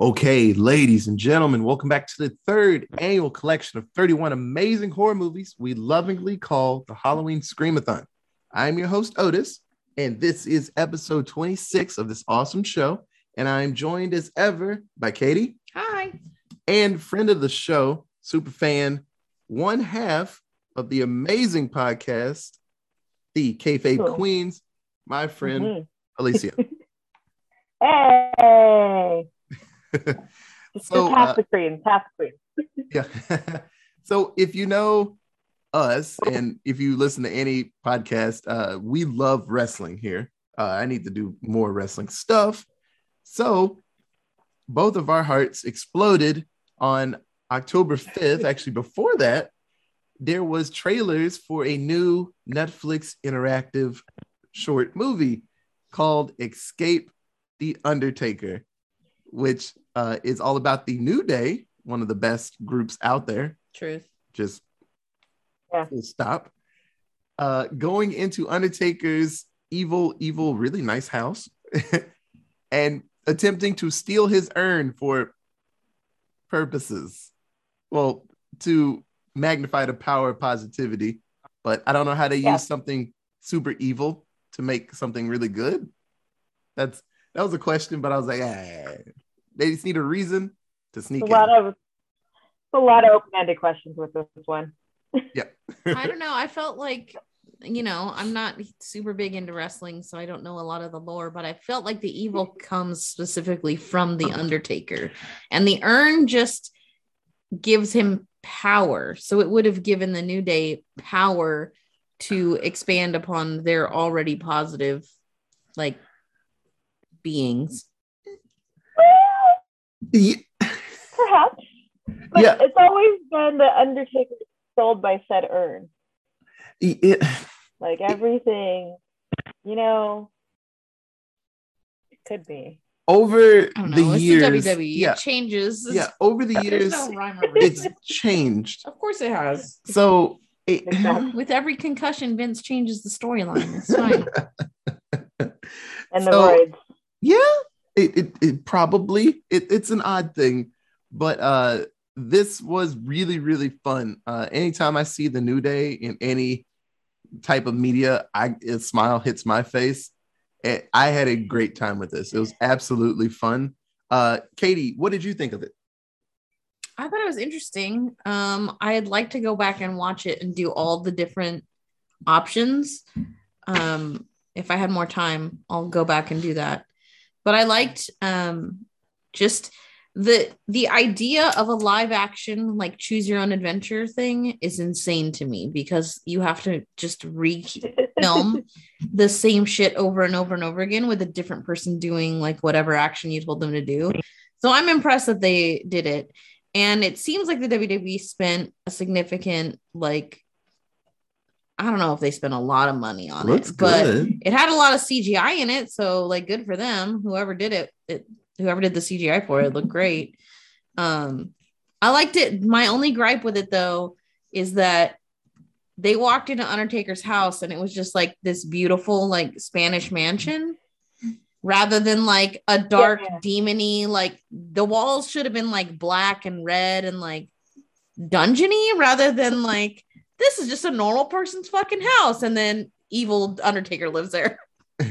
Okay, ladies and gentlemen, welcome back to the third annual collection of 31 amazing horror movies we lovingly call the Halloween Screamathon. I'm your host, Otis, and this is episode 26 of this awesome show. And I'm joined as ever by Katie. Hi. And friend of the show, super fan, one half of the amazing podcast, the Kayfabe Cool. Queens, my friend, Mhm. Alicia. Hey, So, half uh, the queens, half the queens. Yeah. so if you know us and if you listen to any podcast, uh, we love wrestling here. Uh, I need to do more wrestling stuff. So both of our hearts exploded on October 5th. Actually, before that, there was trailers for a new Netflix interactive short movie called Escape the Undertaker, which uh, is all about the New Day, one of the best groups out there. Truth. Just Yeah. full stop. Uh, going into Undertaker's evil, evil, really nice house and attempting to steal his urn for purposes. Well, to magnify the power of positivity, but I don't know how to Yeah. use something super evil to make something really good. That's that was a question, but I was like, ah, they just need a reason to sneak A in. lot of a lot of open-ended questions with this one. Yeah. I don't know. I felt like, you know, I'm not super big into wrestling, so I don't know a lot of the lore, but I felt like the evil comes specifically from the Undertaker. And the urn just gives him power. So it would have given the New Day power to expand upon their already positive, like, beings. Yeah. Perhaps. But Yeah. it's always been the Undertaker sold by said urn. It- Like everything, you know, it could be. over I know. the years, the WWE. yeah, It changes. yeah, over the years, no it's changed. Of course it has. So, it, With every concussion, Vince changes the storyline. It's fine. And the So- roids. yeah, it, it, it probably it, it's an odd thing, but uh, this was really really fun. Uh, anytime I see the New Day in any type of media, I a smile hits my face. And I had a great time with this. It was absolutely fun. Uh, Katie, what did you think of it? I thought it was interesting. Um, I'd like to go back and watch it and do all the different options. Um, if I had more time, I'll go back and do that. But I liked um, just the the idea of a live action like choose your own adventure thing is insane to me because you have to just re film the same shit over and over and over again with a different person doing like whatever action you told them to do. So I'm impressed that they did it. And it seems like the WWE spent a significant, like, I don't know if they spent a lot of money on Looks it, but good. it had a lot of CGI in it. So, like, good for them. Whoever did it, it whoever did the CGI for it looked great. Um, I liked it. My only gripe with it though is that they walked into Undertaker's house and it was just like this beautiful like Spanish mansion rather than like a dark Yeah. demony like the walls should have been like black and red and like dungeony rather than like this is just a normal person's fucking house and then evil Undertaker lives there.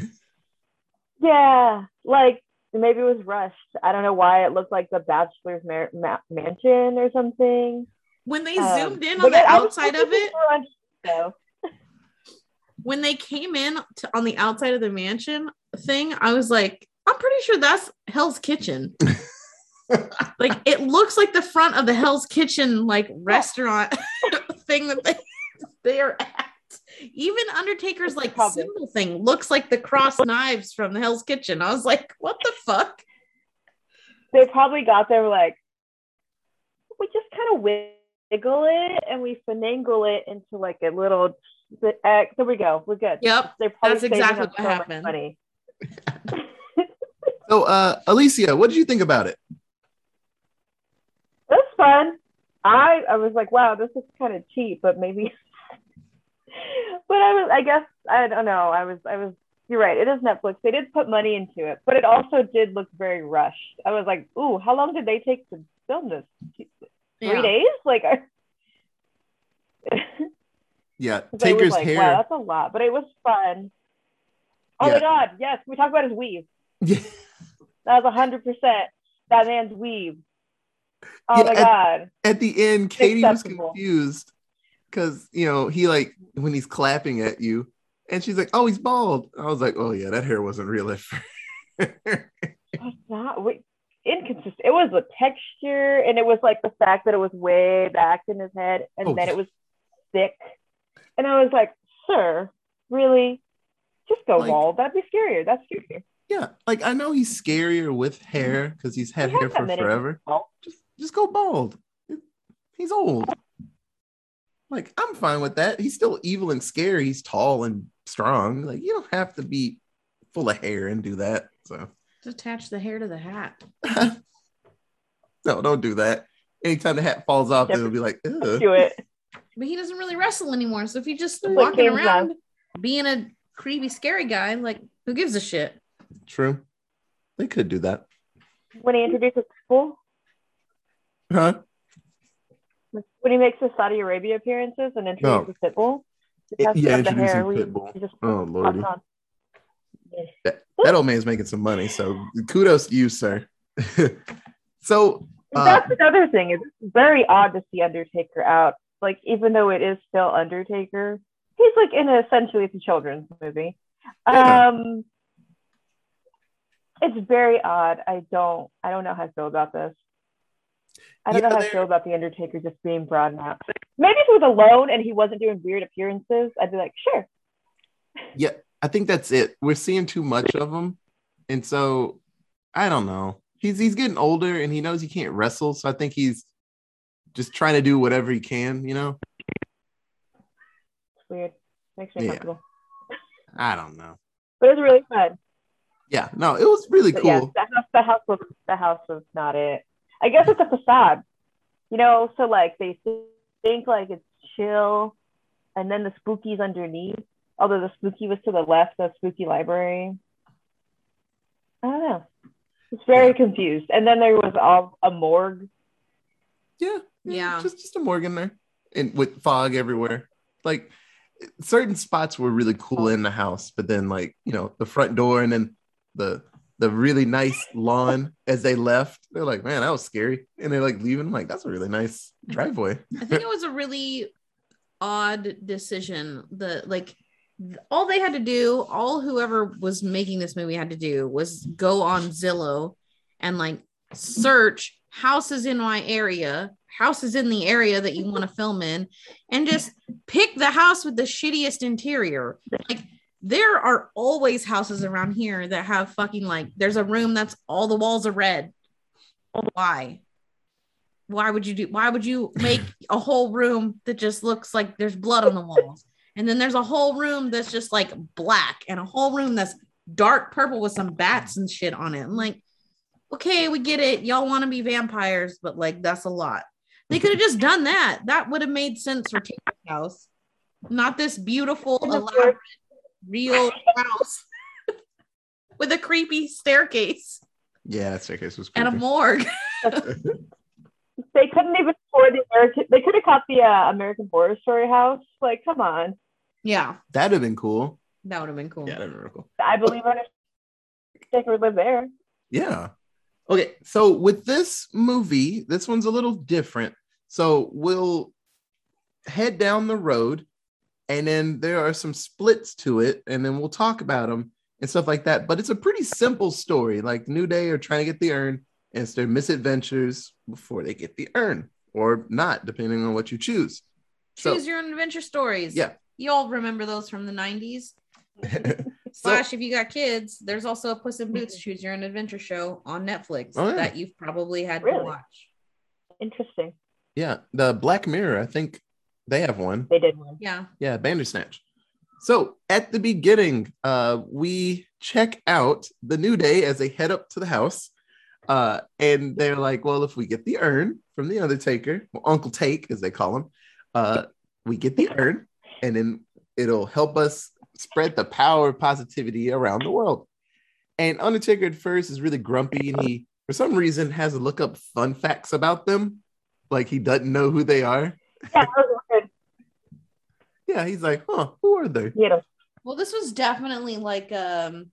Yeah, like maybe it was rushed. I don't know why it looked like the Bachelor's ma- mansion or something. When they Um, zoomed in on the I outside of it, when they came in to, on the outside of the mansion thing, I was like, I'm pretty sure that's Hell's Kitchen. like it looks like the front of the Hell's Kitchen like restaurant thing that they they are at. Even Undertaker's like Probably. symbol thing looks like the cross knives from the Hell's Kitchen. I was like, what the fuck? They probably got there like we just kind of wiggle it and we finagle it into like a little. X. There we go. We're good. Yep. They're probably That's exactly what so happened. Money. So, uh, Alicia, what did you think about it? It was fun. I I was like, wow, this is kind of cheap, but maybe. but I was, I guess, I don't know. I was, I was You're right. It is Netflix. They did put money into it, but it also did look very rushed. I was like, ooh, how long did they take to film this? Three Yeah. days? Like, I- Yeah, So I was Taker's like, hair. Wow, that's a lot, but it was fun. Oh Yeah. my god, yes, we talk about his weave. Yeah. That was hundred percent that man's weave. Oh Yeah, my god. At the end, Katie was confused because you know he like when he's clapping at you, and she's like, "Oh, he's bald." I was like, "Oh yeah, that hair wasn't real at first." It not wait, inconsistent. It was the texture, and it was like the fact that it was way back in his head, and Oh. then it was thick. And I was like, "Sir, really? Just go Like- bald. That'd be scarier. That's scarier." yeah, like I know he's scarier with hair because he's had He hair for forever. Just just go bald. He's old. Like I'm fine with that. He's still evil and scary. He's tall and strong. Like you don't have to be full of hair and do that. So Just attach the hair to the hat. no, don't do that. Anytime the hat falls off, Yep. it'll be like, Ugh. Do it. But he doesn't really wrestle anymore. So if he's just Like walking James around being a creepy, scary guy, like who gives a shit? true. They could do that, When he introduces people, huh? when he makes his Saudi Arabia appearances and introduces Pitbull, It- yeah, introducing Pitbull. just Oh lordy, that, that old man's making some money. So kudos to you, sir. so uh, That's another thing. It's very odd to see Undertaker out. Like, even though it is still Undertaker, he's like in a, essentially it's a children's movie. Yeah. Um, it's very odd. I don't. I don't know how I feel about this. I don't Yeah, know how I feel about the Undertaker just being brought out. Maybe if he was alone and he wasn't doing weird appearances, I'd be like, sure. yeah, I think that's it. We're seeing too much of him, and so I don't know. He's he's getting older, and he knows he can't wrestle. So I think he's just trying to do whatever he can. You know, It's weird. Makes me Yeah. uncomfortable. I don't know. But it was really fun. Yeah, no, it was really But cool. yeah, the house, the house was the house was not it. I guess it's a facade, you know. So like they think like it's chill, and then the spooky's underneath. Although the spooky was to the left of spooky library. I don't know. It's very Yeah. confused. And then there was all a morgue. Yeah, Yeah. just just a Morgan there, and with fog everywhere. Like certain spots were really cool oh. in the house, but then like you know the front door and then the the really nice lawn as they left, they're like, man, that was scary, and they're like leaving. I'm like, that's a really nice driveway. I think it was a really odd decision. The like all they had to do, all whoever was making this movie had to do was go on Zillow and like search houses in my area, houses in the area that you want to film in, and just pick the house with the shittiest interior. Like there are always houses around here that have fucking like there's a room that's all the walls are red. Why? Why would you do why would you make a whole room that just looks like there's blood on the walls? And then there's a whole room that's just like black and a whole room that's dark purple with some bats and shit on it. I'm like, okay, we get it. Y'all want to be vampires, but like that's a lot. They could have just done that. That would have made sense for Taylor's house, not this beautiful, elaborate, real house with a creepy staircase Yeah, that staircase was and a morgue. They couldn't even afford the American. They could have caught the uh, American Horror Story house. Like, come on. Yeah, That'd have been cool. that would have been cool. Yeah, that'd have been cool. I believe Undertaker would live there. Yeah. Okay, so with this movie, this one's a little different. So we'll head down the road, and then there are some splits to it, and then we'll talk about them and stuff like that. But it's a pretty simple story. Like New Day are trying to get the urn, and it's their misadventures before they get the urn, or not, depending on what you choose. So, Choose your own adventure stories. Yeah. You all remember those from the 90s. so Slash, if you got kids, there's also a Puss in Boots Choose Your Own Adventure show on Netflix Oh, yeah. that you've probably had to watch. Interesting. yeah, the Black Mirror, I think they have one. They did one. Yeah. Yeah, Bandersnatch. So at the beginning, uh, we check out the New Day as they head up to the house. Uh, and they're like, well, if we get the urn from the Undertaker, well, Uncle Take, as they call him, uh, we get the urn, and then it'll help us spread the power of positivity around the world. And Undertaker at first is really grumpy and he, for some reason, has to look up fun facts about them. Like he doesn't know who they are. Yeah, that was good. Yeah, he's like, huh, who are they? You know, Well, this was definitely like um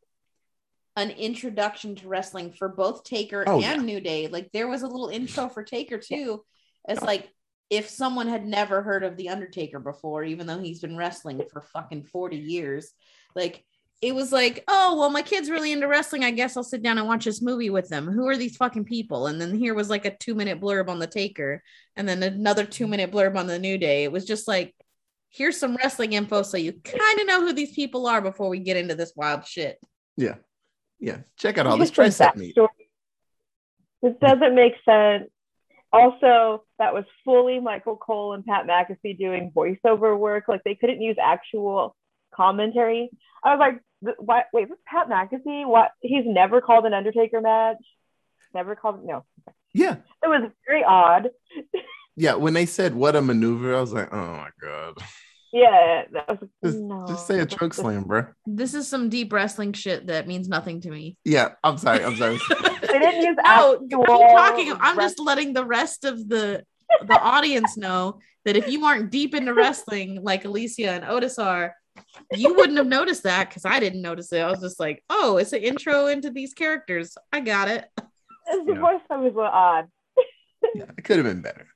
an introduction to wrestling for both Taker Oh, and yeah. New Day. Like there was a little intro for Taker too. It's like if someone had never heard of the Undertaker before, even though he's been wrestling for fucking 40 years, like it was like, oh well, my kid's really into wrestling. I guess I'll sit down and watch this movie with them. Who are these fucking people? And then here was like a two minute blurb on the Taker, and then another two minute blurb on the New Day. It was just like, here's some wrestling info so you kind of know who these people are before we get into this wild shit. Yeah. Yeah. Check out all this just some tricep meat. This doesn't make sense. Also, that was fully Michael Cole and Pat McAfee doing voiceover work. Like they couldn't use actual commentary. I was like, th- why, wait, this is Pat McAfee? What? He's never called an Undertaker match. Never called. No, Yeah. it was very odd. Yeah. When they said what a maneuver, I was like, oh my God. Yeah, that was Just, no. just say a choke slam, bro. This is some deep wrestling shit that means nothing to me. Yeah. I'm sorry. I'm sorry. They didn't use No, actual. I'm talking. I'm rest- just letting the rest of the the audience know that if you aren't deep into wrestling like Alicia and Otis are, you wouldn't have noticed that because I didn't notice it. I was just like, oh, it's an intro into these characters. I got it. The Yeah. voiceovers were odd. yeah. It could have been better.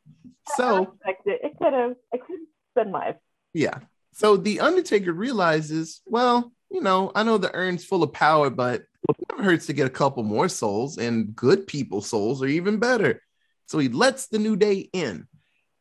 I So, expected- it could have. It could have been live. Yeah. So the Undertaker realizes, well, you know, I know the urn's full of power, but it never hurts to get a couple more souls, and good people's souls are even better. So he lets the new day in.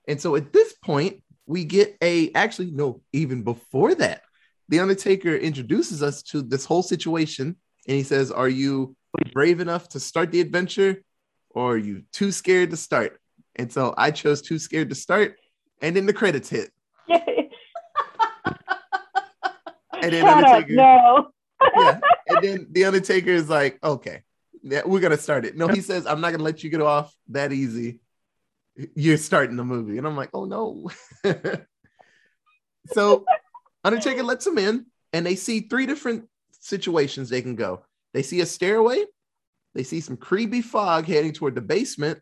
And so at this point, we get a actually, no, even before that, the Undertaker introduces us to this whole situation. And he says, Are you brave enough to start the adventure, or are you too scared to start? And so I chose too scared to start. And then the credits hit. And then Shut up! Undertaker, No. yeah. And then the Undertaker is like, okay, yeah, we're gonna start it. No, he says, I'm not gonna let you get off that easy. You're starting the movie. And I'm like, oh no. so Undertaker lets him in, and they see three different situations they can go. They see a stairway, they see some creepy fog heading toward the basement,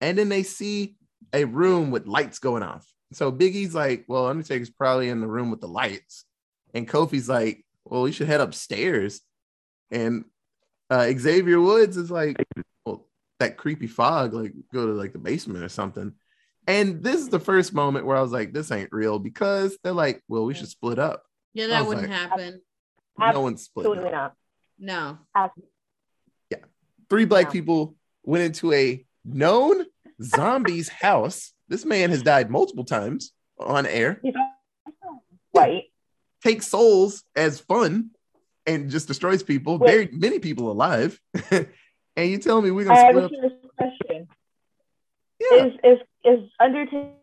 and then they see a room with lights going off. So Big E's like, well, Undertaker's probably in the room with the lights. And Kofi's like, well, we should head upstairs. And uh, Xavier Woods is like, well, that creepy fog, like go to like the basement or something. And this is the first moment where I was like, this ain't real because they're like, well, we should split up. Yeah, that wouldn't like- happen. No one's split. Absolutely not. No. Absolutely. Three black No. people went into a known zombie's house. This man has died multiple times on air. He's also white. Takes souls as fun and just destroys people. Wait. Very many people alive. and you tell me we're gonna have split a up? serious question. Yeah. Is is is Undertaker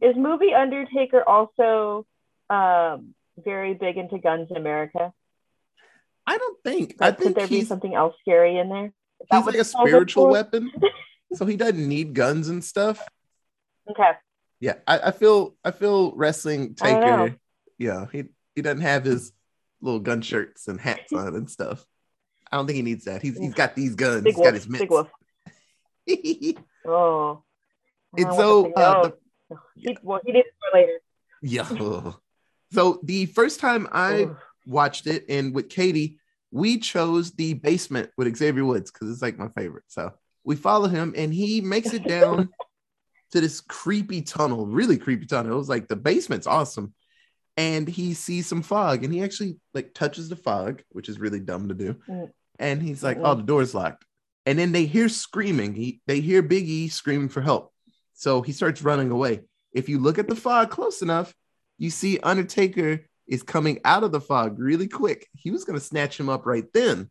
is movie Undertaker also um very big into guns in America? I don't think. I Like, could think there be something else scary in there? Is he's like a spiritual weapon, so he doesn't need guns and stuff. Okay. Yeah, I, I feel I feel wrestling I don't know. Yeah, he he doesn't have his little gun shirts and hats on and stuff. I don't think he needs that. He's he's got these guns. Big he's got his mitts. Oh. And I so, uh, know. he, well, he did it for later. yeah. So the first time I watched it and with Katie, we chose the basement with Xavier Woods because it's like my favorite. So we follow him and he makes it down to this creepy tunnel, really creepy tunnel. It was like the basement's awesome. And he sees some fog and he actually like touches the fog, which is really dumb to do. Mm. And he's like. Oh, the door's locked. And then they hear screaming. He they hear Big E screaming for help. So he starts running away. If you look at the fog close enough, you see Undertaker is coming out of the fog really quick. He was going to snatch him up right then.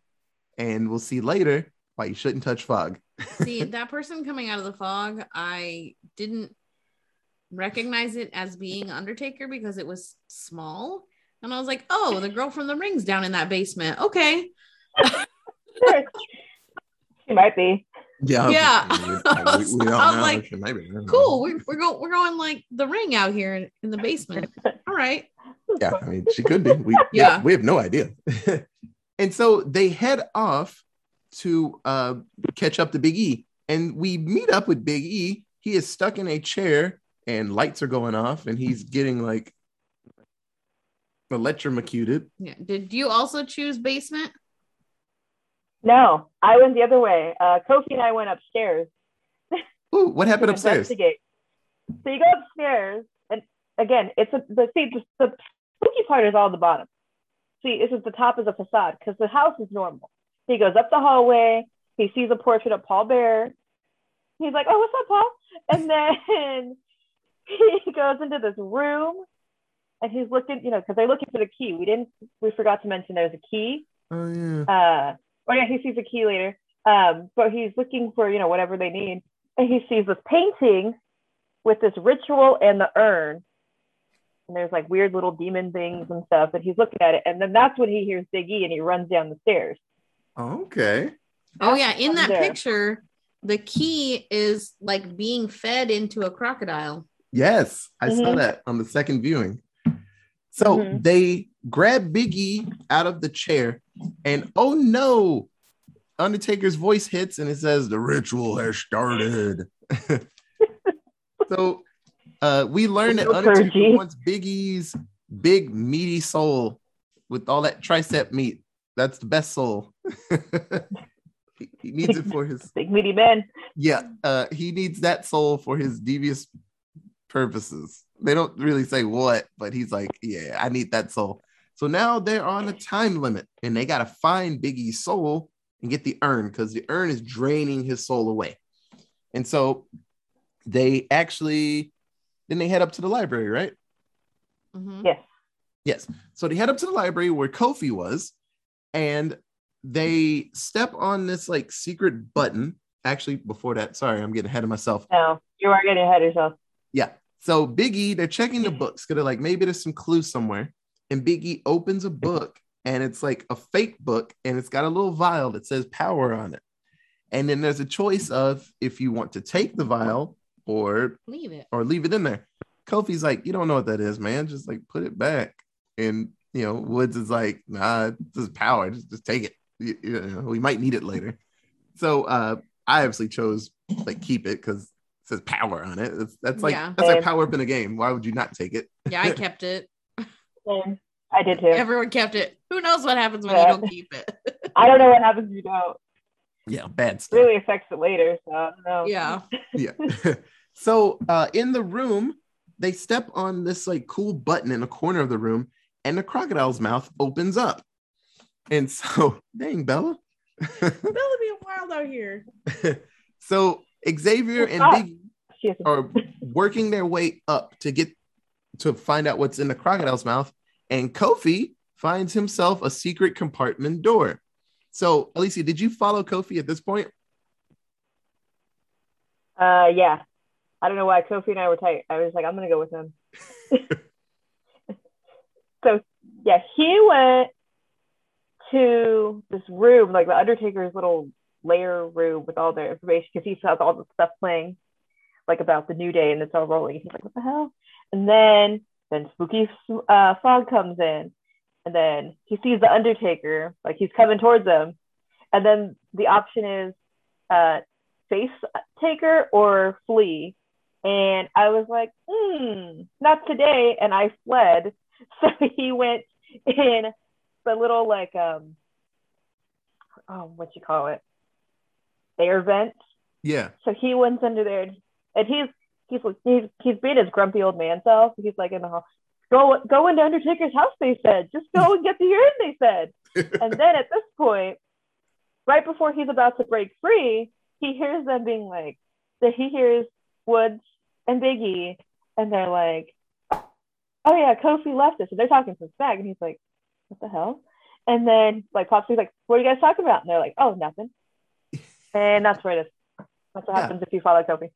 And we'll see later why you shouldn't touch fog. See, that person coming out of the fog, I didn't recognize it as being Undertaker because it was small. And I was like, oh, the girl from the rings down in that basement. Okay. Sure. she might be. Yeah. Yeah. We, we- we I'm know. like, She might be. Cool. We're, we're going we're going like the ring out here in, in the basement. All right. Yeah, I mean, she could be. We, yeah. Yeah. we have no idea. and so they head off to uh, catch up to Big E, and we meet up with Big E. He is stuck in a chair, and lights are going off, and he's getting like electrocuted. Yeah. Did you also choose basement? No, I went the other way. Uh, Kofi and I went upstairs. Ooh, what happened upstairs? investigate. So you go upstairs, and again, it's a the see the, the spooky part is all the bottom. See, this is the top is a facade because the house is normal. He goes up the hallway. He sees a portrait of Paul Bearer. He's like, "Oh, what's up, Paul?" And then he goes into this room, and he's looking, you know, because they're looking for the key. We didn't, we forgot to mention there's a key. Oh yeah. Uh, oh yeah, he sees a key later. Um, but he's looking for, you know, whatever they need, and he sees this painting with this ritual and the urn. And there's like weird little demon things and stuff, and he's looking at it, and then that's when he hears Big E, and he runs down the stairs. Okay. Oh yeah, in that There. picture, the key is like being fed into a crocodile. Yes, I saw Mhm. that on the second viewing. So Mhm. they grab Biggie out of the chair, and oh no, Undertaker's voice hits and it says, The ritual has started. so uh, we learned that Undertaker clergy. wants Big E's big, meaty soul with all that tricep meat. That's the best soul. he, he needs it for his Big meaty man. yeah, uh, he needs that soul for his devious purposes. They don't really say what, but he's like, yeah, I need that soul. So now they're on a time limit and they got to find Big E's soul and get the urn because the urn is draining his soul away. And so they actually, then they head up to the library, right? Mm-hmm. Yes. Yes. So they head up to the library where Kofi was, and they step on this like secret button. Actually, before that, sorry, I'm getting ahead of myself. No, you are getting ahead of yourself. Yeah. So Biggie, they're checking the books because they're like, maybe there's some clues somewhere. And Biggie opens a book and it's like a fake book and it's got a little vial that says power on it. And then there's a choice of if you want to take the vial or Leave it. or leave it in there. Kofi's like, you don't know what that is, man. Just like put it back. And you know, Woods is like, nah, this is power. Just, just take it. You, you know, we might need it later. So uh I obviously chose like keep it because says power on it. It's, that's like Yeah. that's like power up in a game. Why would you not take it? Yeah, I kept it. Same. I did too. Everyone kept it. Who knows what happens when Yeah. you don't keep it? I don't know what happens if you don't. Yeah, bad It stuff. really affects it later. So I don't know. yeah. yeah. so uh in the room, they step on this like cool button in the corner of the room, and the crocodile's mouth opens up. And so, dang Bella. Bella being wild out here. so Xavier and Stop. Are working their way up to get to find out what's in the crocodile's mouth, and Kofi finds himself a secret compartment door. So, Alicia, did you follow Kofi at this point? Uh, yeah. I don't know why Kofi and I were tight. I was like, I'm gonna go with him. so yeah, he went to this room, like the Undertaker's little layer room with all their information, because he saw all the stuff playing, like about the New Day, and it's all rolling. He's like, what the hell? And then then spooky uh, fog comes in, and then he sees the Undertaker, like he's coming towards him, and then the option is uh, face taker or flee. And I was like, hmm, not today. And I fled. So he went in the little like um oh what you call it? Air vent. Yeah. So he went under there and he's he's he's he's being his grumpy old man self. He's like in the house. Go go into Undertaker's house, they said. Just go and get the urn, they said. and then at this point, right before he's about to break free, he hears them being like, that he hears Woods and Biggie, and they're like, "Oh yeah, Kofi left us," and they're talking some smack, and he's like, "What the hell?" And then like Popsy's like, "What are you guys talking about?" And they're like, "Oh, nothing." And that's where it is. That's what Yeah. happens if you follow Kofi.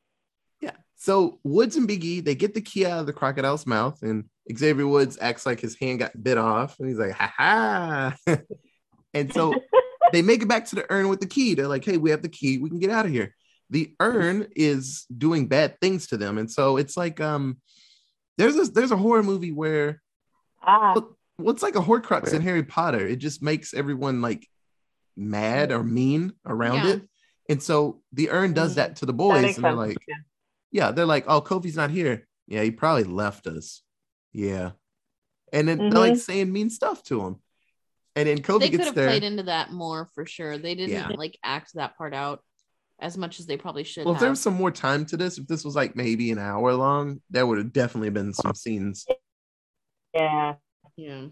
Yeah. So Woods and Biggie, they get the key out of the crocodile's mouth, and Xavier Woods acts like his hand got bit off, and he's like, ha ha. and so they make it back to the urn with the key. They're like, hey, we have the key, we can get out of here. The urn is doing bad things to them. And so it's like um there's a there's a horror movie where Ah, Well, well, it's like a Horcrux in Harry Potter. It just makes everyone like mad or mean around Yeah. it. And so the urn does Mhm. that to the boys, and they're sense. like, Yeah. Yeah, they're like, oh, Kofi's not here. Yeah, he probably left us. Yeah. And then they're like Mhm. saying mean stuff to him. And then Kofi they could have there. played into that more for sure. They didn't Yeah. like act that part out as much as they probably should well, if there was some more time to this, if this was like maybe an hour long, there would have definitely been some scenes. yeah. yeah.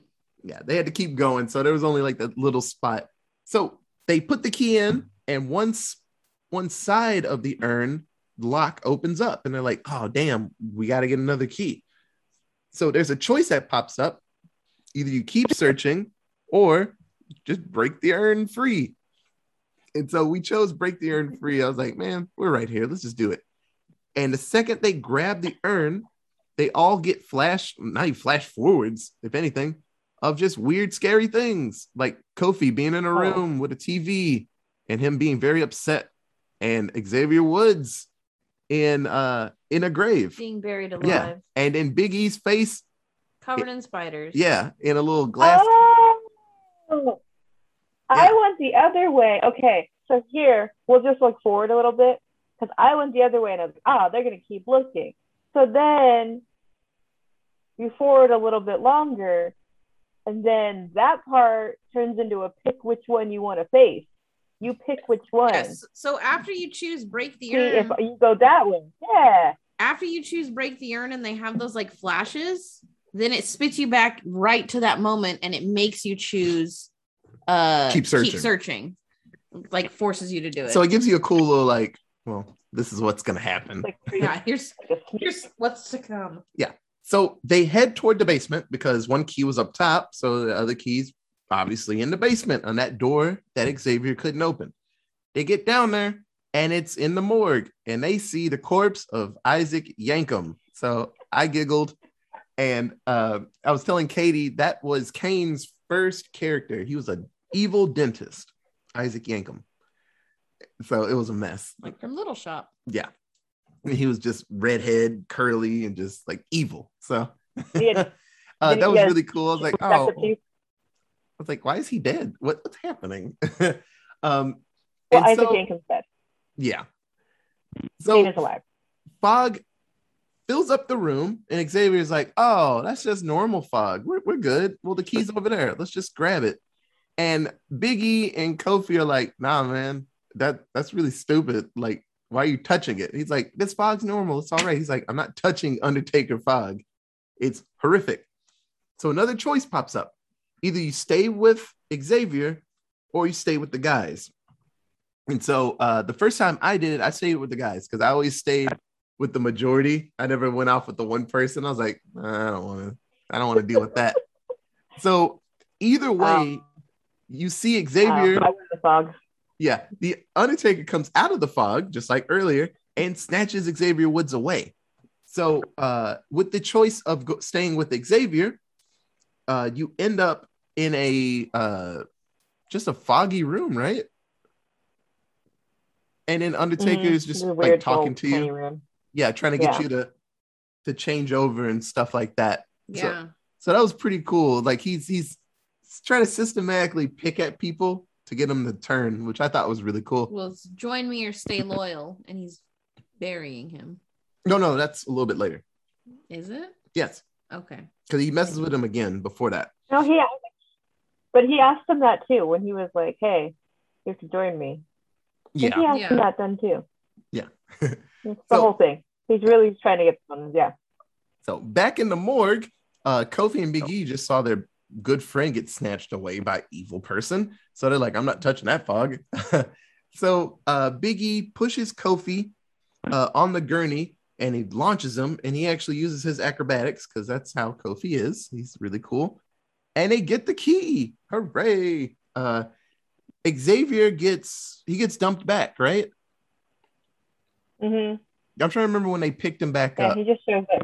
Yeah, they had to keep going. So there was only like that little spot. So they put the key in, and once one side of the urn lock opens up, and they're like, oh, damn, we got to get another key. So there's a choice that pops up. Either you keep searching or just break the urn free. And so we chose break the urn free. I was like, man, we're right here. Let's just do it. And the second they grab the urn, they all get flash, not even flash forwards, if anything, of just weird, scary things like Kofi being in a Oh. room with a TV and him being very upset, and Xavier Woods in uh in a grave, Being buried alive, Yeah. and in Big E's face, covered in spiders. yeah, in a little glass. Oh, I went the other way. Okay, so here we'll just look forward a little bit because I went the other way and I was like, ah, they're gonna keep looking. So then you forward a little bit longer, and then that part turns into a pick which one you want to face. You pick which one. Yes. So after you choose break the See if urn, you go that way. Yeah. after you choose break the urn and they have those like flashes, then it spits you back right to that moment and it makes you choose uh Keep searching. Keep searching. Like forces you to do it. So it gives you a cool little like, well, this is what's gonna happen. Like, yeah, here's like a sneak- here's what's to come. Yeah. So they head toward the basement because one key was up top, so the other keys obviously in the basement on that door that Xavier couldn't open. They get down there and it's in the morgue, and they see the corpse of Isaac Yankem. So I giggled, and uh, I was telling Katie that was Kane's first character. He was an evil dentist, Isaac Yankem. So it was a mess. Like from Little Shop. Yeah. He was just redhead, curly, and just like evil. So He uh, that was really cool. I was like, oh, to you. I was like, why is he dead? What, what's happening? um, Well, Isaac so- Yankem's dead. yeah. Kane So is alive. fog fills up the room, and Xavier's like, oh, that's just normal fog. We're, we're good. Well, the key's over there. Let's just grab it. And Biggie and Kofi are like, nah, man, that that's really stupid. Like, why are you touching it? He's like, this fog's normal. It's all right. He's like, I'm not touching Undertaker fog. It's horrific. So another choice pops up. Either you stay with Xavier or you stay with the guys. And so uh, the first time I did it, I stayed with the guys because I always stayed with the majority. I never went off with the one person. I was like, I don't want to. I don't want to deal with that. So either way, you see Xavier. Um, I went in the fog. Yeah, the Undertaker comes out of the fog, just like earlier, and snatches Xavier Woods away. So, uh, with the choice of go- staying with Xavier, uh, you end up in a uh, just a foggy room, right? And then Undertaker is Mhm. just like talking to you, room. yeah, trying to get Yeah. you to to change over and stuff like that. Yeah. So that was pretty cool. Like he's he's trying to systematically pick at people to get them to turn, which I thought was really cool. Well, join me or stay loyal, and he's burying him. No, no, that's a little bit later. Is it? Yes, Okay. because he messes with him again before that. No, he. But he asked him that too when he was like, "Hey, you have to join me." Yeah, he asked him that then too. Yeah. It's the So- whole thing. He's really trying to get them. Yeah. So back in the morgue, uh, Kofi and Big E just saw their good friend get snatched away by evil person. So they're like, I'm not touching that fog. so uh, Big E pushes Kofi uh, on the gurney and he launches him and he actually uses his acrobatics because that's how Kofi is. He's really cool. And they get the key. Hooray. Uh, Xavier gets he gets dumped back, right? hmm I'm trying to remember when they picked him back Yeah. up. He just shows up.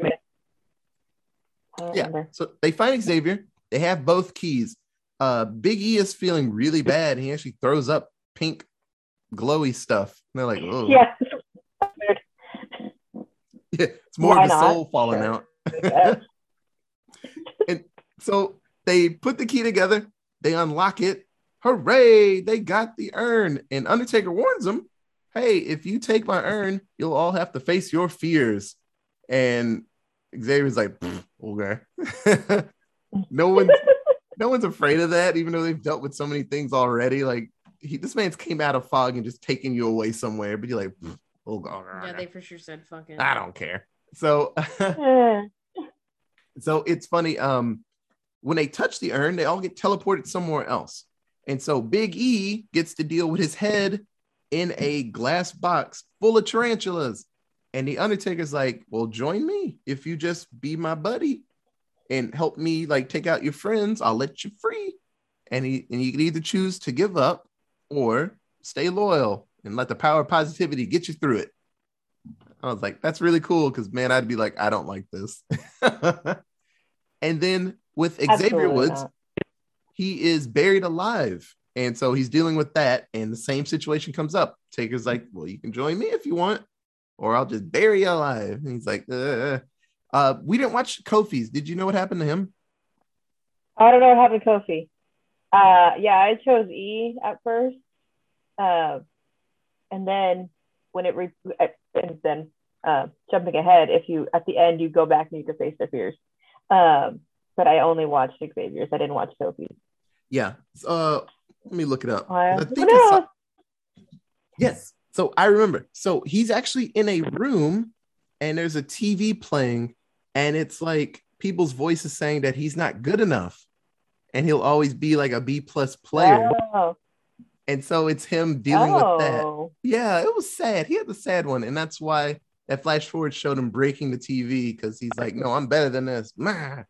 Yeah. remember. So they find Xavier. They have both keys. Uh, Big E is feeling really bad. He actually throws up pink, glowy stuff. And they're like, oh, Yeah. Weird. it's more Why of the soul falling Sure. out. and So they put the key together, they unlock it. Hooray! They got the urn. And Undertaker warns them, hey, if you take my urn, you'll all have to face your fears. And Xavier's like, okay. no one no one's afraid of that, even though they've dealt with so many things already. Like he, this man's came out of fog and just taking you away somewhere, but you're like, oh god, Yeah, they for sure said fucking. I don't care. So so it's funny. Um, when they touch the urn, they all get teleported somewhere else. And so Big E gets to deal with his head in a glass box full of tarantulas. And the Undertaker's like, Well, join me. If you just be my buddy and help me like take out your friends, I'll let you free. And he and you can either choose to give up or stay loyal and let the power of positivity get you through it. I was like, that's really cool because man, I'd be like, I don't like this. and then with Xavier Absolutely Woods, not. he is buried alive. And so he's dealing with that. And the same situation comes up. Taker's like, Well, you can join me if you want, or I'll just bury you alive. And he's like, uh, uh, we didn't watch Kofi's. Did you know what happened to him? I don't know what happened to Kofi. Uh, yeah, I chose E at first, uh, and then when it re- uh, and then uh, jumping ahead, if you at the end you go back and you can face their fears. Um, but I only watched Xavier's. I didn't watch Kofi's. Yeah. Uh, let me look it up. I, I I think I saw- Yes. So I remember. So he's actually in a room and there's a TV playing, and it's like people's voices saying that he's not good enough and he'll always be like a B plus player. Oh, And so it's him dealing with that. oh. Yeah, it was sad. He had the sad one. And that's why that flash forward showed him breaking the TV because he's like, no, I'm better than this. Mah.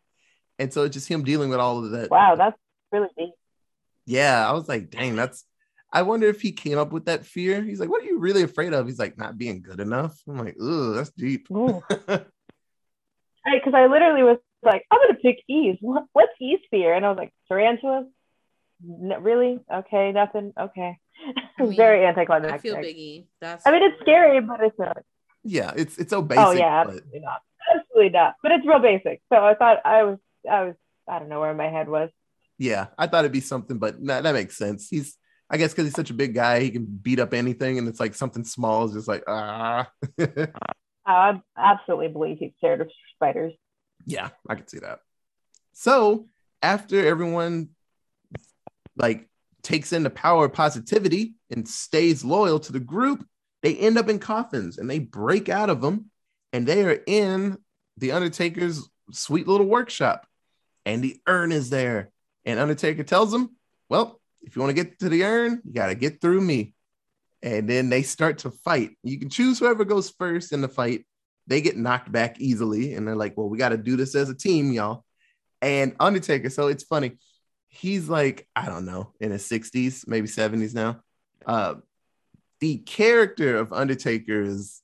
And so it's just him dealing with all of that. Wow, that's really deep. Yeah, I was like, dang, that's. I wonder if he came up with that fear. He's like, what are you really afraid of? He's like, not being good enough. I'm like, ooh, that's deep. Ooh. Because I literally was like, I'm gonna pick E's. What, what's E's fear? And I was like, tarantulas. N- really? Okay, nothing. Okay. I mean, Very I anticlimactic. feel Biggie. That's. I mean, it's scary, but it's not. yeah, it's it's so oh, basic. oh yeah, but absolutely not. Absolutely not. But it's real basic. So I thought I was, I was, I don't know where my head was. yeah, I thought it'd be something, but nah, that makes sense. He's, I guess, because he's such a big guy, he can beat up anything, and it's like something small is just like ah. I absolutely believe he's scared of spiders. Yeah, I can see that. So after everyone like takes in the power of positivity and stays loyal to the group, they end up in coffins and they break out of them and they are in the Undertaker's sweet little workshop. And the urn is there. And Undertaker tells them, Well, if you want to get to the urn, you got to get through me. And then they start to fight. You can choose whoever goes first in the fight. They get knocked back easily. And they're like, Well, we got to do this as a team, y'all. And Undertaker, so it's funny. He's like, I don't know, in his 60s, maybe 70s now. Uh, the character of Undertaker is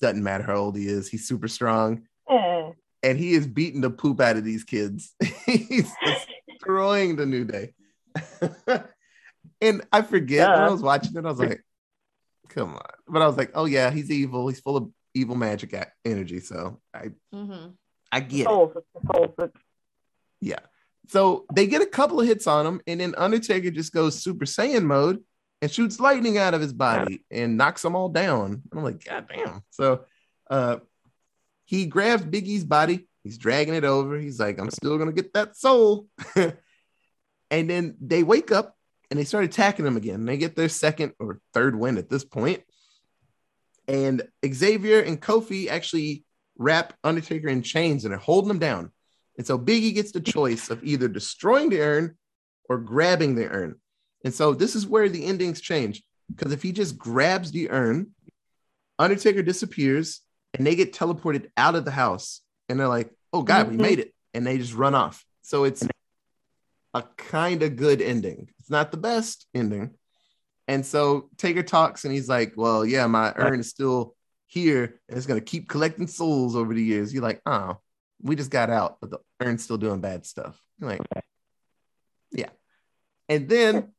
doesn't matter how old he is, he's super strong. And he is beating the poop out of these kids. He's destroying the New Day. and I forget when I was watching it, I was like, come on. But I was like, oh yeah, he's evil. He's full of evil magic energy. So I hmm I get it. Souls, it's the souls, it's- Yeah. So they get a couple of hits on him, and then Undertaker just goes Super Saiyan mode and shoots lightning out of his body and knocks them all down. And I'm like, God damn. So uh he grabs Big E's body, he's dragging it over. He's like, I'm still gonna get that soul. and then they wake up and they start attacking him again. They get their second or third win at this point. And Xavier and Kofi actually wrap Undertaker in chains and they're holding him down. And so Biggie gets the choice of either destroying the urn or grabbing the urn. And so this is where the endings change. Because if he just grabs the urn, Undertaker disappears and they get teleported out of the house. And they're like, oh God, we Mhm. made it. And they just run off. So it's a kind of good ending. It's not the best ending. And so Taker talks and he's like, well, yeah, my urn is still here and it's going to keep collecting souls over the years. You're like, oh, we just got out, but the urn's still doing bad stuff. You're like, yeah. And then,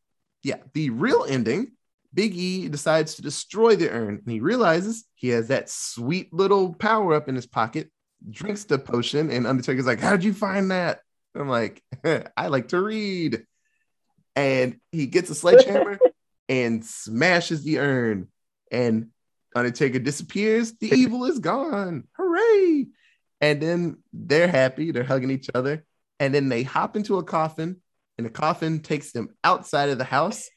yeah, the real ending, Big E decides to destroy the urn and he realizes he has that sweet little power up in his pocket, drinks the potion, and Undertaker's like, How'd you find that? I'm like, I like to read. And he gets a sledgehammer and smashes the urn. And Undertaker disappears. The evil is gone. Hooray. And then they're happy. They're hugging each other. And then they hop into a coffin, and the coffin takes them outside of the house.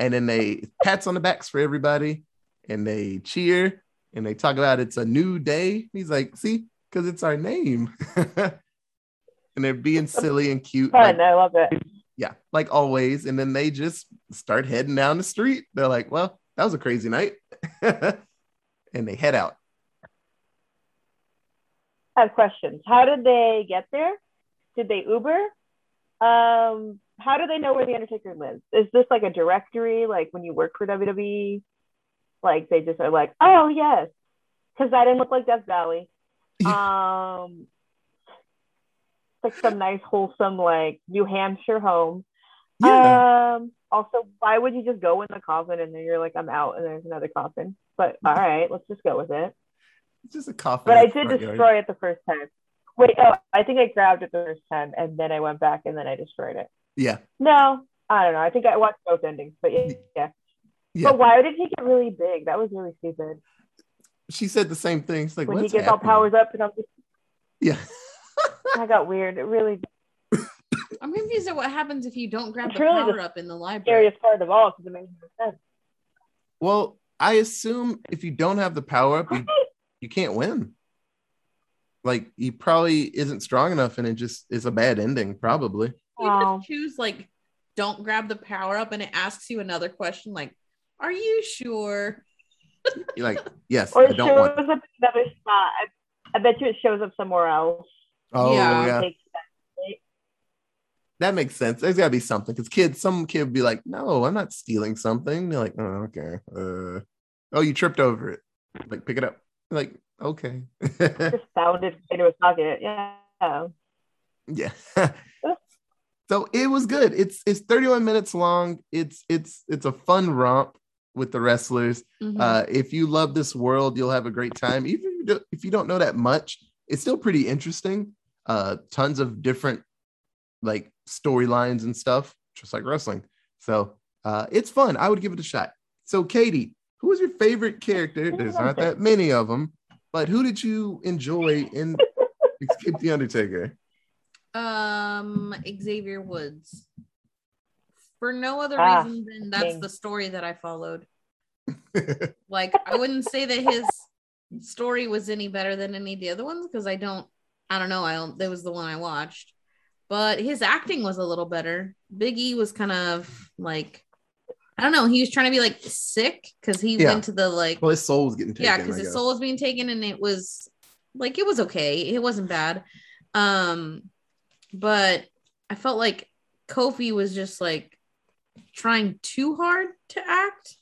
And then they pats on the backs for everybody and they cheer and they talk about it's a new day. He's like, see, because it's our name. and they're being silly and cute. Fun. like- I love it. yeah, like always. And then they just start heading down the street. They're like, well, that was a crazy night. and they head out. I have questions. How did they get there? Did they Uber? Um, how do they know where the Undertaker lives? Is this like a directory, like when you work for WWE? Like they just are like, oh yes, because that didn't look like Death Valley. Um, it's like some nice, wholesome, like New Hampshire home. Yeah. Um, also, why would you just go in the coffin and then you're like, I'm out, and there's another coffin? But all right, let's just go with it. it's just a coffin. But I did yard. destroy it the first time. Wait, oh, I think I grabbed it the first time and then I went back and then I destroyed it. Yeah. No, I don't know. I think I watched both endings, but yeah. yeah. Yeah. But why did he get really big? That was really stupid. She said the same thing. She's like, when he what's gets all powers up and I'm just, Yeah. I got weird. It really I'm confused at what happens if you don't grab It's the really the power up in the library. scariest part of all because it makes no sense. Well, I assume if you don't have the power up, you, you can't win. Like he probably isn't strong enough, and it just is a bad ending. Probably. You Wow. just choose like don't grab the power up and it asks you another question like, are you sure? You're like, yes, Or I it don't shows want. up another spot. I, I bet you it shows up somewhere else. Oh Yeah. yeah, that makes sense. There's got to be something because kids, some kid would be like, "No, I'm not stealing something." They're like, "Oh, okay." Uh, oh, you tripped over it. Like, pick it up. Like, okay. just found it into his pocket. Yeah. yeah. so it was good. It's it's 31 minutes long. It's it's it's a fun romp with the wrestlers. Mhm. Uh, if you love this world, you'll have a great time. Even if you don't, if you don't know that much, it's still pretty interesting. Uh, tons of different like storylines and stuff, just like wrestling. So uh, it's fun. I would give it a shot. So, Katie, who was your favorite character? There's not that many of them, but who did you enjoy in Escape the Undertaker? Um, Xavier Woods. For no other Ah, reason than that's dang. the story that I followed. Like, I wouldn't say that his story was any better than any of the other ones because I don't, I don't know. I don't, that was the one I watched, but his acting was a little better. Big E was kind of like, I don't know. He was trying to be like sick because he Yeah. went to the like, well, his soul was getting taken. yeah, because his guess. soul was being taken and it was like, it was okay. It wasn't bad. Um, but I felt like Kofi was just like trying too hard to act.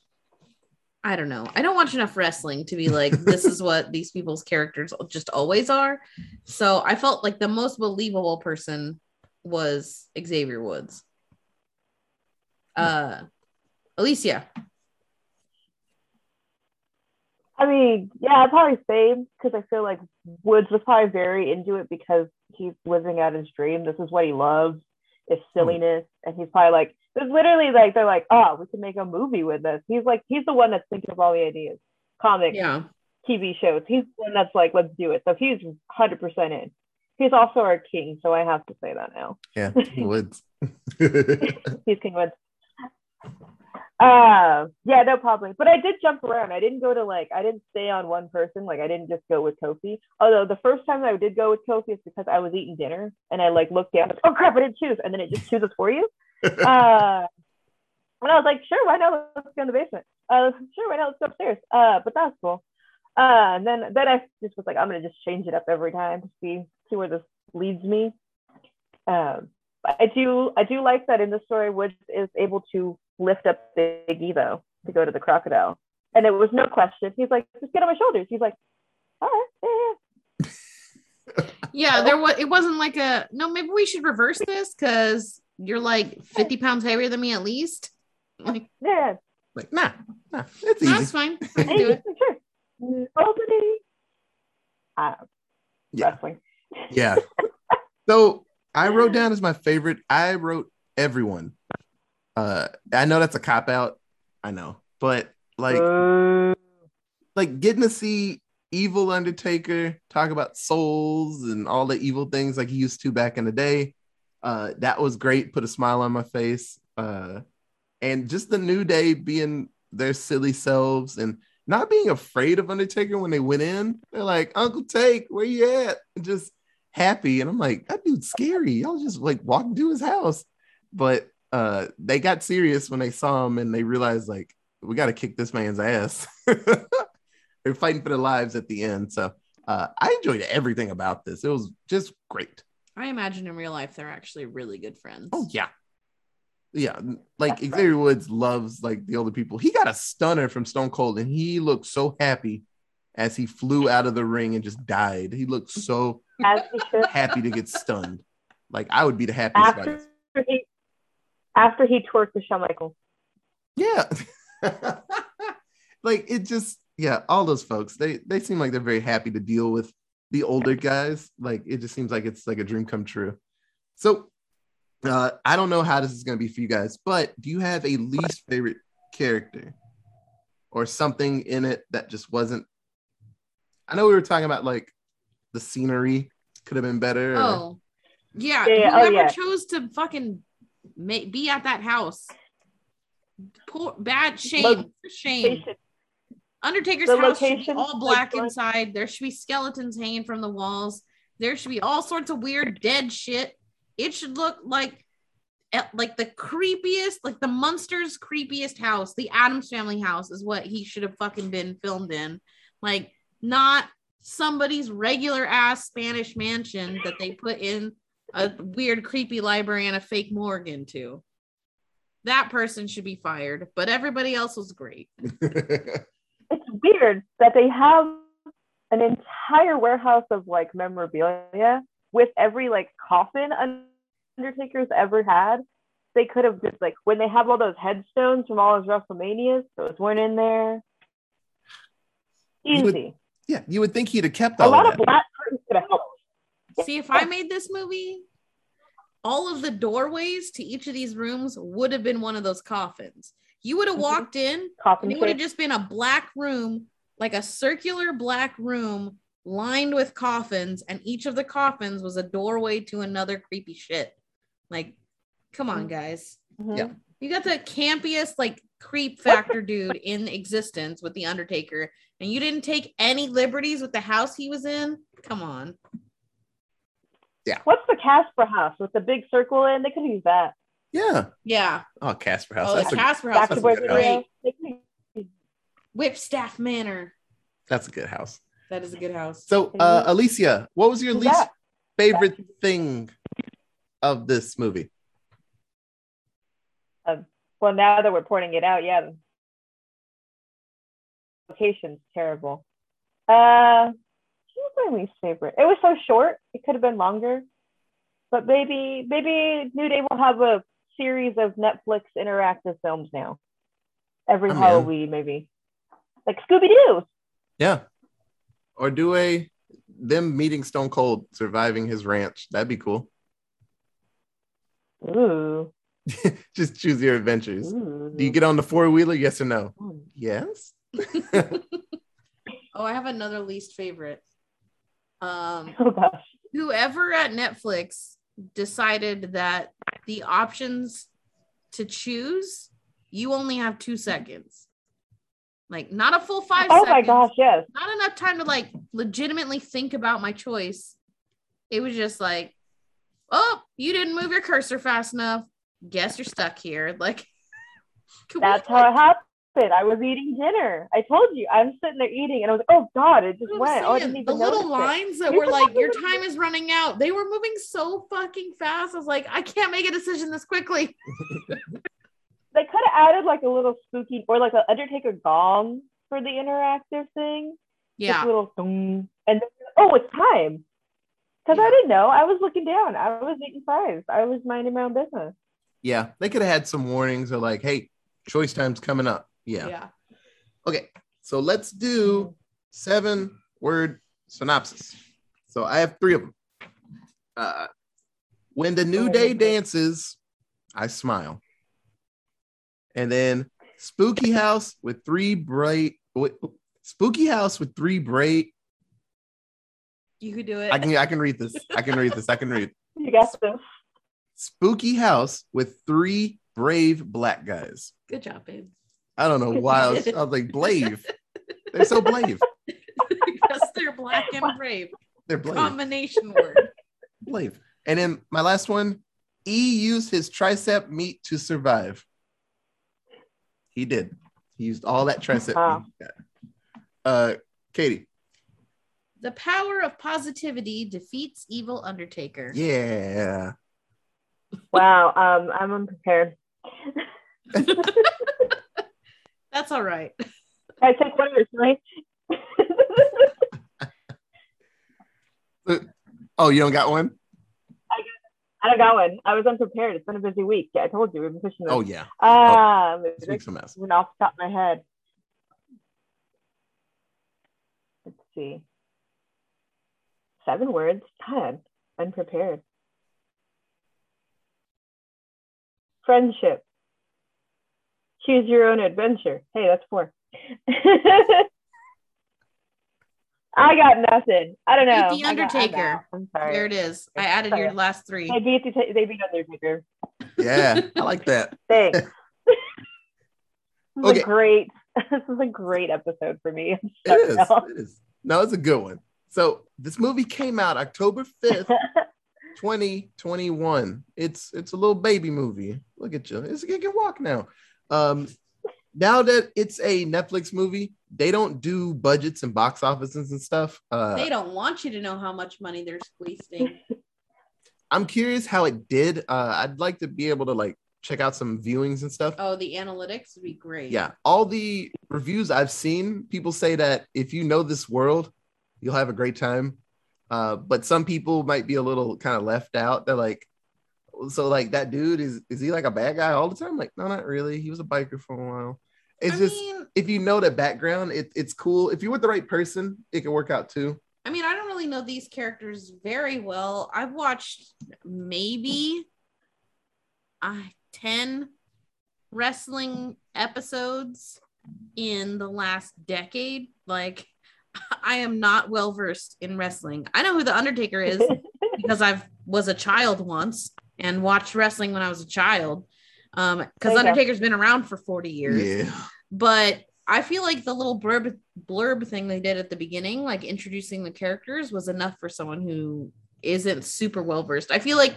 I don't know. I don't watch enough wrestling to be like, this is what these people's characters just always are. So I felt like the most believable person was Xavier Woods. Uh, Alicia. I mean, yeah, I'd probably same because I feel like Woods was probably very into it because he's living out his dream. This is what he loves, is hmm. silliness. And he's probably like, there's literally like, they're like, oh, we can make a movie with this. He's like, he's the one that's thinking of all the ideas, comics, Yeah. TV shows. He's the one that's like, let's do it. So he's 100% in. He's also our king. So I have to say that now. Yeah, Woods. He's King Woods. Uh, yeah, no problem. But I did jump around. I didn't go to like, I didn't stay on one person. Like, I didn't just go with Kofi. Although the first time I did go with Kofi is because I was eating dinner and I like looked down. Oh crap! I didn't choose, and then it just chooses for you. Uh, and I was like, sure, why not? Let's go in the basement. Uh, sure, why not? Let's go upstairs. Uh, but that's cool. Uh, and then then I just was like, I'm gonna just change it up every time to see see where this leads me. Um, I do I do like that in the story, Woods is able to lift up Big Evo to go to the crocodile, and it was no question. He's like, just get on my shoulders. He's like, all right, yeah, yeah. Yeah, there was it wasn't like a no, maybe we should reverse this because you're like 50 pounds heavier than me at least. Like, yeah. like, nah, nah, it's that's easy. fine. I can do it. sure. Nobody. Uh, Yeah. Wrestling. Yeah. So I wrote down as my favorite. I wrote everyone. Uh, I know that's a cop out. I know, but like, Uh, like getting to see evil Undertaker talk about souls and all the evil things like he used to back in the day. Uh, that was great. Put a smile on my face. Uh, and just the New Day being their silly selves and not being afraid of Undertaker when they went in. They're like, Uncle Take, where you at? And just happy. And I'm like, that dude's scary. Y'all just like walking to his house. But uh, they got serious when they saw him and they realized like we got to kick this man's ass. They're fighting for their lives at the end. So uh, I enjoyed everything about this. It was just great. I imagine in real life they're actually really good friends. Oh yeah, yeah. Like That's right. Xavier Woods loves like the older people. He got a stunner from Stone Cold, and he looked so happy as he flew out of the ring and just died. He looked so as he should. happy to get stunned. Like I would be the happiest. After he, after he twerked with Shawn Michaels. Yeah. like it just yeah, all those folks, they they seem like they're very happy to deal with the older guys. Like it just seems like it's like a dream come true. So uh I don't know how this is gonna be for you guys, but do you have a least favorite character or something in it that just wasn't I know we were talking about like the scenery could have been better. or- Oh, yeah. Yeah, yeah. Oh, Whoever yeah. chose to fucking ma- be at that house. Poor, bad shame. Look, shame. Undertaker's The house should be all black like- inside. There should be skeletons hanging from the walls. There should be all sorts of weird dead shit. It should look like eh, like the creepiest, like the Munsters creepiest house. The Addams family house is what he should have fucking been filmed in. Like not somebody's regular ass Spanish mansion that they put in a weird creepy library and a fake morgue into. That person should be fired, but everybody else was great. It's weird that they have an entire warehouse of like memorabilia with every like coffin Undertaker's ever had. They could have just like when they have all those headstones from all his WrestleManias, those weren't in there. You would- Easy. yeah, you would think he'd have kept A lot of of that. black curtains could have helped. See, if I made this movie, all of the doorways to each of these rooms would have been one of those coffins. You would have Mhm. walked in, Coffin and it would have just been a black room, like a circular black room lined with coffins, and each of the coffins was a doorway to another creepy shit. Like, come on, guys. Mhm. Yeah. You got the campiest, like, creep factor dude in existence with The Undertaker, and you didn't take any liberties with the house he was in? Come on. What's the Casper house with the big circle in? They could use that. Yeah. Yeah. Oh, Casper House. Oh, That's the a, Casper House Back to was where house. great. were. They could use- Whipstaff Manor. that's a good house. That is a good house. So, uh, Alicia, what was your Who's least that? favorite thing of this movie? Well, now that we're pointing it out, yeah, location's terrible. Uh, what was my least favorite? It was so short; it could have been longer. But maybe, maybe New Day will have a series of Netflix interactive films now. Every oh, I'm in. Halloween, maybe, like Scooby Doo. Yeah. Or do a them meeting Stone Cold, surviving his ranch. That'd be cool. Ooh. Just choose your adventures. Ooh. Do you get on the four wheeler? Yes or no? Hmm. Yes. Oh, I have another least favorite. Um, Oh gosh. whoever at Netflix decided that the options to choose, you only have two seconds. Like not a full five Oh seconds. my gosh, yes. Not enough time to like legitimately think about my choice. It was just like, oh, you didn't move your cursor fast enough. Guess you're stuck here. Like can we, That's how it happened. I was eating dinner. I told you. I'm sitting there eating, and I was like, "Oh God, it just I'm went." Oh, I didn't the little notice it. lines that You're were like, your time is running out. They were moving so fucking fast. I was like, I can't make a decision this quickly. They could have added like a little spooky or like an Undertaker gong for the interactive thing. Just Yeah. a little dong, and then, oh, it's time. Because I didn't know. I was looking down. I was eating fries. I was minding my own business. Yeah. They could have had some warnings or like, hey, choice time's coming up. Yeah. Yeah. Okay. So let's do seven word synopsis. So I have three of them. Uh, When the New Day dances, I smile. And then Spooky House with three bright Spooky House with three bright. You could do it. I can I can read this. I can read this. I can read. You got this. Spooky House with three brave black guys. Good job, babe. I don't know why I was, I was like brave. They're so brave. because they're black and brave. They're brave. Combination word. Brave. And then my last one, E used his tricep meat to survive. He did. He used all that tricep Wow. meat. Uh, Katie. The power of positivity defeats evil Undertaker. Yeah. Wow. Um, I'm unprepared. That's all right. I take one personally. Oh, you don't got one? I don't got one. I was unprepared. It's been a busy week. Yeah, I told you we've been pushing this. Oh yeah. Um, Speak some mess. went off the top of my head. Let's see. Seven words. God, unprepared. Friendship. Choose your own adventure. Hey, that's four. I got nothing. I don't know. Beat The I got- I'm Undertaker. out. I'm sorry. There it is. I added your last three. They beat, the, they beat Undertaker. Yeah, I like that. Thanks. this is Okay. a great. This is a great episode for me. I'm It is. stuck now. It is. No, it's a good one. So this movie came out October 5th, 2021. It's it's a little baby movie. Look at you. It's, it can walk now. Um now that it's a Netflix movie, they don't do budgets and box offices and stuff. Uh they don't want you to know how much money they're squeezing. I'm curious how it did. Uh I'd like to be able to like check out some viewings and stuff. Oh, the analytics would be great. Yeah, all the reviews I've seen, people say that if you know this world, you'll have a great time. Uh, but some people might be a little kind of left out. They're like, so like that dude is is he like a bad guy all the time? Like, no, not really. He was a biker for a while. It's I just mean, if you know the background, it, it's cool. If you're with the right person, it can work out too. I mean, I don't really know these characters very well. I've watched maybe uh, 10 wrestling episodes in the last decade. Like, I am not well versed in wrestling. I know who the Undertaker is because I've was a child once and watched wrestling when I was a child. Um, because There. Undertaker's been around for 40 years Yeah, but I feel like the little blurb blurb thing they did at the beginning, like introducing the characters, was enough for someone who isn't super well versed. I feel like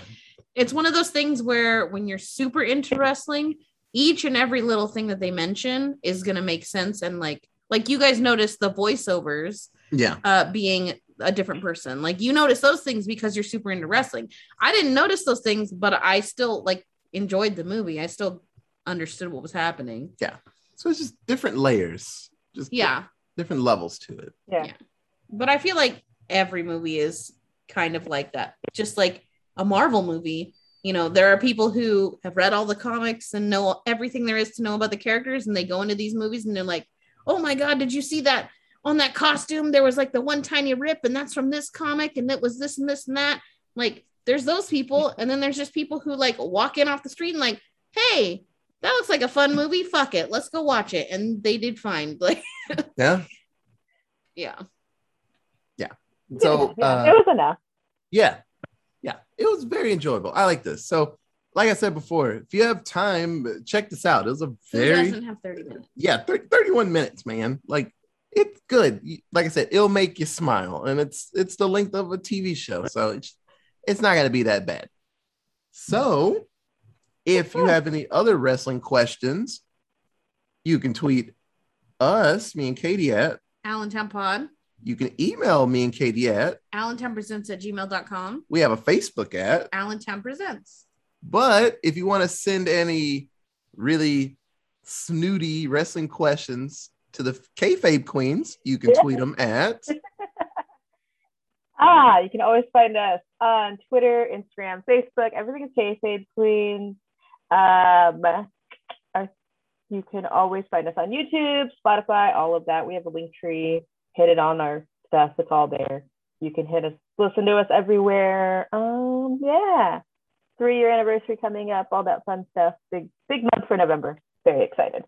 it's one of those things where when you're super into wrestling, each and every little thing that they mention is gonna make sense and like like you guys noticed the voiceovers yeah, uh being a different person. Like you notice those things because you're super into wrestling. I didn't notice those things, but I still like enjoyed the movie. I still understood what was happening. Yeah. So it's just different layers, just Yeah. different levels to it. yeah. Yeah. but I feel like every movie is kind of like that. Just like a Marvel movie, you know, there are people who have read all the comics and know everything there is to know about the characters, and they go into these movies and they're like, "Oh my god, did you see that on that costume? There was like the one tiny rip, and that's from this comic, and it was this and this and that." Like, there's those people, and then there's just people who like walk in off the street and like, "Hey." That looks like a fun movie. Fuck it. Let's go watch it. And they did fine. Like, Yeah. yeah. Yeah so yeah, uh, it was enough. yeah yeah it was very enjoyable i like this so like i said before if you have time check this out it was a Who very doesn't have 30 minutes? yeah 30, 31 minutes man like it's good. Like i said it'll make you smile and it's it's the length of a tv show so it's it's not going to be that bad. So if you have any other wrestling questions you can tweet us me and katie at Allentown Pod, you can email me and katie at Allentown Presents at gmail.com, we have a facebook at. Allentown Presents. But if you want to send any really snooty wrestling questions to the kayfabe queens, you can tweet them at Ah, you can always find us on Twitter, Instagram, Facebook. Everything is Kayfabe Queens. Um, our- you can always find us on YouTube, Spotify, all of that. We have a link tree. Hit it on our stuff. It's all there. You can hit us, listen to us everywhere. Um, yeah. three year anniversary coming up, all that fun stuff. Big big month for November. Very excited.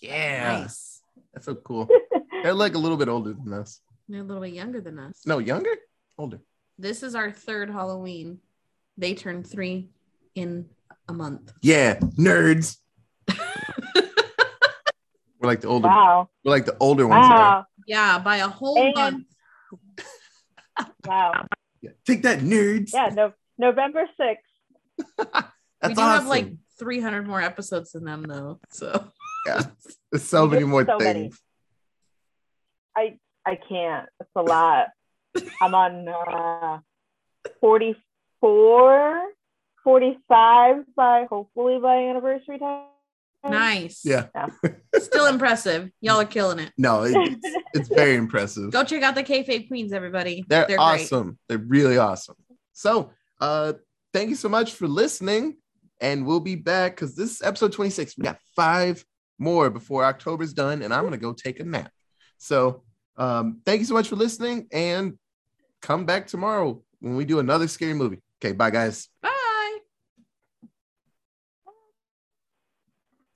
Yeah, Nice. That's so cool. They're like a little bit older than us. They're a little bit younger than us. No, younger, older. This is our third Halloween. They turned three in a month. Yeah, nerds. We're like the older. wow. We're like the older ones. now. Wow. Yeah, by a whole And- month. Wow. Yeah. Take that, nerds. Yeah, no November 6th. That's we do awesome. have like 300 more episodes than them, though. So yeah. There's so many more so many. things. I I can't. It's a lot. I'm on uh 44, 45 by hopefully by anniversary time. nice. Yeah. Still impressive. Y'all are killing it. No, it's, it's very impressive. Go check out the Kayfabe Queens, everybody. They're, great. awesome. They're really awesome. So, uh, thank you so much for listening, and we'll be back because this is episode 26. We got five more before October's done, and I'm gonna go take a nap. So, um, thank you so much for listening, and come back tomorrow when we do another scary movie. Okay, bye, guys. Bye.